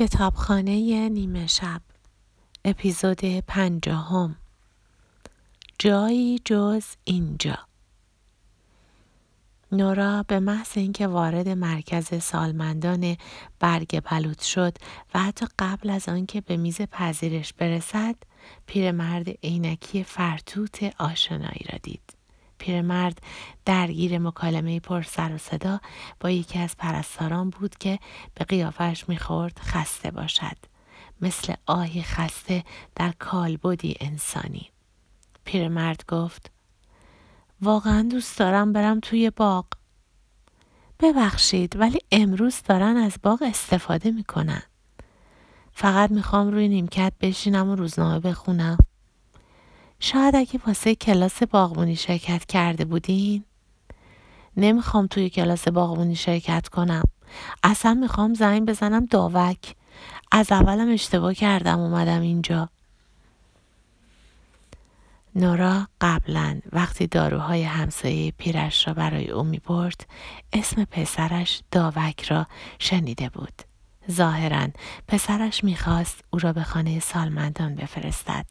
کتابخانه نیمه شب. اپیزود پنجاهم جایی جز اینجا. نورا به محض اینکه وارد مرکز سالمندان برگ بلوط شد و حتی قبل از آنکه به میز پذیرش برسد پیرمرد عینکی فرتوت آشنایی را دید. پیرمرد درگیر مکالمه پر سر و صدا با یکی از پرستاران بود که به قیافش می‌خورد خسته باشد. مثل آهی خسته در کالبدی انسانی. پیرمرد گفت واقعا دوست دارم برم توی باغ. ببخشید ولی امروز دارن از باغ استفاده می‌کنن. فقط می‌خوام روی نیمکت بشینم و روزنامه بخونم. شاید اگه واسه کلاس باغبونی شرکت کرده بودین؟ نمی‌خوام توی کلاس باغبونی شرکت کنم. اصلا می‌خوام زنگ بزنم داوک. از اولم اشتباه کردم اومدم اینجا. نورا قبلا وقتی داروهای همسایه پیرش را برای او می برد اسم پسرش داوک را شنیده بود. ظاهرا پسرش می‌خواست او را به خانه سالمندان بفرستد.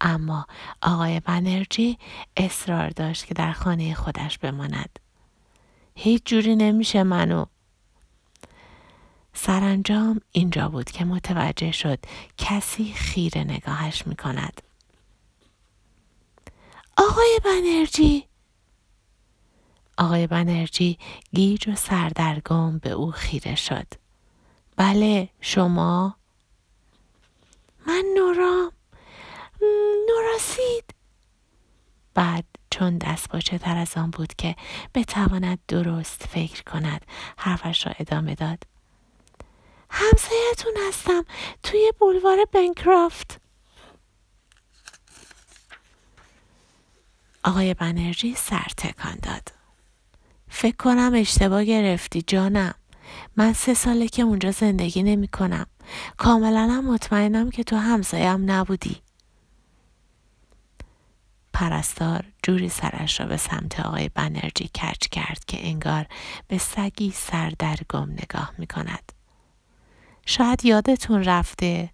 اما آقای بنرژی اصرار داشت که در خانه خودش بماند. هیچ جوری نمیشه منو. سرانجام اینجا بود که متوجه شد کسی خیره نگاهش می‌کند. آقای بنرژی آقای بنرژی گیج و سردرگم به او خیره شد. بله شما. من نورام. نوراسید بعد چون دست باچه تر از آن بود که بتواند درست فکر کند حرفش را ادامه داد. همسایتون هستم توی بولوار بنکرافت. آقای بنرژی سر تکان داد. فکر کنم اشتباه گرفتی جانم. من سه ساله که اونجا زندگی نمی کنم. کاملا هم مطمئنم که تو همسایم نبودی. پرستار جوری سرش را به سمت آقای بنرژی کچ کرد که انگار به سگی سردرگم نگاه می کند. شاید یادتون رفته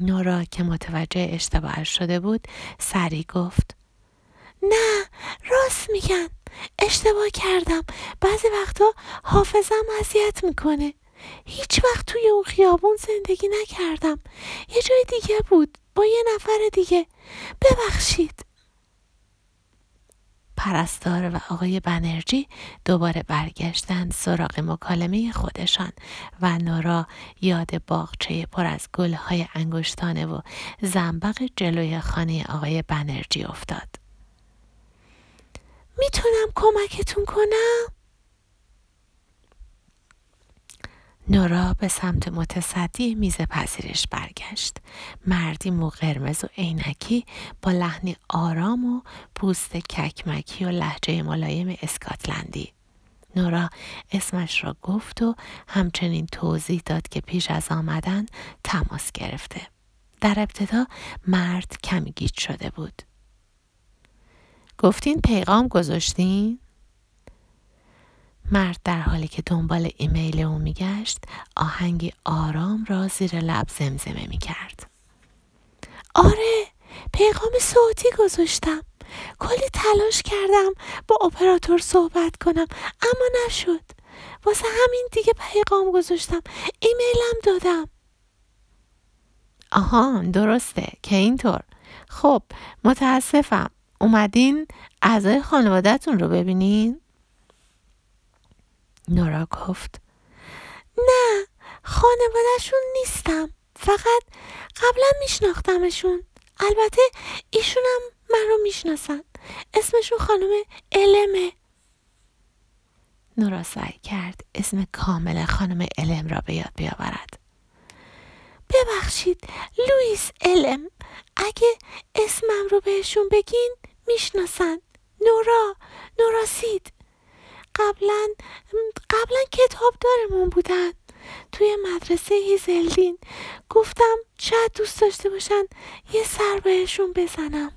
نورا که متوجه اشتباهش شده بود سری گفت نه راست میگن اشتباه کردم. بعضی وقتا حافظم اذیت می‌کنه. هیچ وقت توی اون خیابون زندگی نکردم. یه جای دیگه بود. با یه نفر دیگه. ببخشید. پرستار و آقای بنرژی دوباره برگشتند سراغ مکالمه خودشان و نورا یاد باغچه پر از گلهای انگشتانه و زنبق جلوی خانه آقای بنرژی افتاد. می‌تونم کمکتون کنم؟ نورا به سمت متصدی میز پذیرش برگشت. مردی مو قرمز و عینکی با لحنی آرام و پوست ککمکی و لحجه ملایم اسکاتلندی. نورا اسمش را گفت و همچنین توضیح داد که پیش از آمدن تماس گرفته. در ابتدا مرد کمی گیج شده بود. گفتین پیغام گذاشتین؟ مرد در حالی که دنبال ایمیل او میگشت آهنگی آرام را زیر لب زمزمه می‌کرد. آره پیغام صوتی گذاشتم. کلی تلاش کردم با اپراتور صحبت کنم اما نشد. واسه همین دیگه پیغام گذاشتم. ایمیلم دادم. آها درسته که اینطور. خب متاسفم. اومدین اعضای خانوادهتون رو ببینین؟ نورا گفت نه خانوادهشون نیستم. فقط قبلا میشناختمشون. البته ایشونم من رو می‌شناسن. اسمشون خانم علمه نورا سعی کرد اسم کامل خانم علم را به یاد بیاورد. ببخشید لوئیس علم اگه اسمم رو بهشون بگین می‌شناسن. نورا نوراسید قبلا قبلا کتاب دارمون بودن. توی مدرسه هیزلدین. گفتم شاید دوست داشته باشن یه سر بهشون بزنم.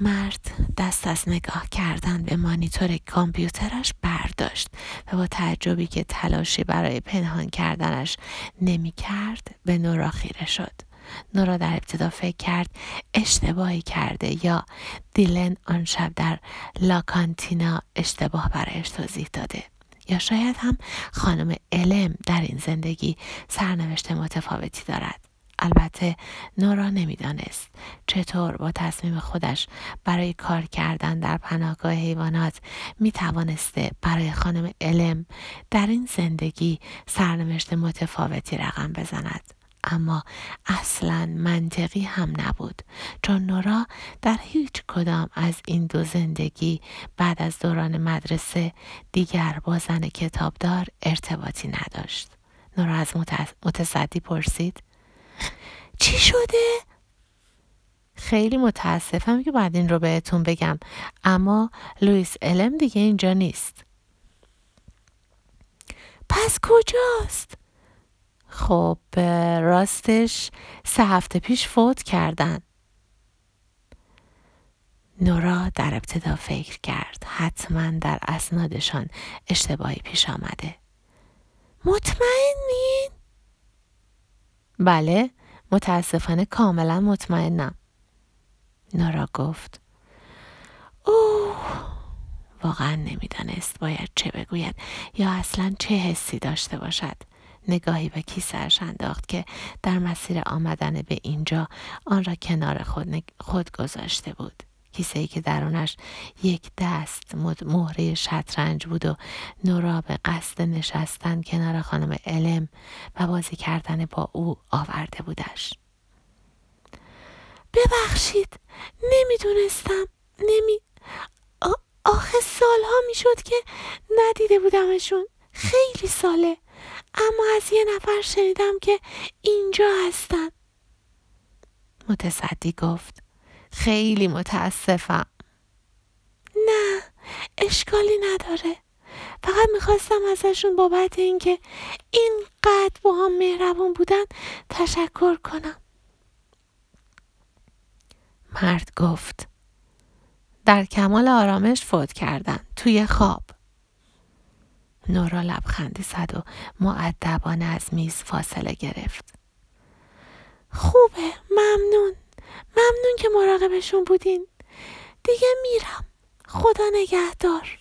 مرد دست از نگاه کردن به مانیتور کامپیوترش برداشت و با تعجبی که تلاشی برای پنهان کردنش نمی کرد به نورا خیره شد. نورا در ابتدا فکر کرد اشتباهی کرده یا دیلن آن شب در لاکانتینا اشتباه برایش توضیح داده. یا شاید هم خانم علم در این زندگی سرنوشت متفاوتی دارد. البته نورا نمی‌دانست چطور با تصمیم خودش برای کار کردن در پناهگاه حیوانات می توانسته برای خانم علم در این زندگی سرنوشت متفاوتی رقم بزند. اما اصلا منطقی هم نبود چون نورا در هیچ کدام از این دو زندگی بعد از دوران مدرسه دیگر با زن کتابدار ارتباطی نداشت نورا از متصدی پرسید چی شده؟ خیلی متاسفم که بعد این رو بهتون بگم اما لوئیس علم دیگه اینجا نیست پس کجاست؟ خب راستش سه هفته پیش فوت کردن. نورا در ابتدا فکر کرد حتما در اسنادشان اشتباهی پیش آمده. مطمئنین؟ بله متاسفانه کاملا مطمئنم. نورا گفت اوه واقعا نمی‌دانست باید چه بگوید یا اصلا چه حسی داشته باشد. نگاهی به کیسهاش انداخت که در مسیر آمدن به اینجا آن را کنار خود, خود گذاشته بود. کیسه ای که درونش یک دست مهره شطرنج بود و نورا به قصد نشستن کنار خانم علم و بازی کردن با او آورده بودش. ببخشید نمی‌دونستم نمی آخه سالها می‌شد که ندیده بودمشون. خیلی ساله. اما از یه نفر شنیدم که اینجا هستن. متصدی گفت. خیلی متاسفم. نه اشکالی نداره. فقط می‌خواستم ازشون بابت اینکه اینقدر با هم مهربون بودن تشکر کنم. مرد گفت. در کمال آرامش فوت کردن توی خواب. نورا لبخندی زد و معدبانه از میز فاصله گرفت. خوبه ممنون. ممنون که مراقبشون بودین. دیگه میرم. خدا نگهدار.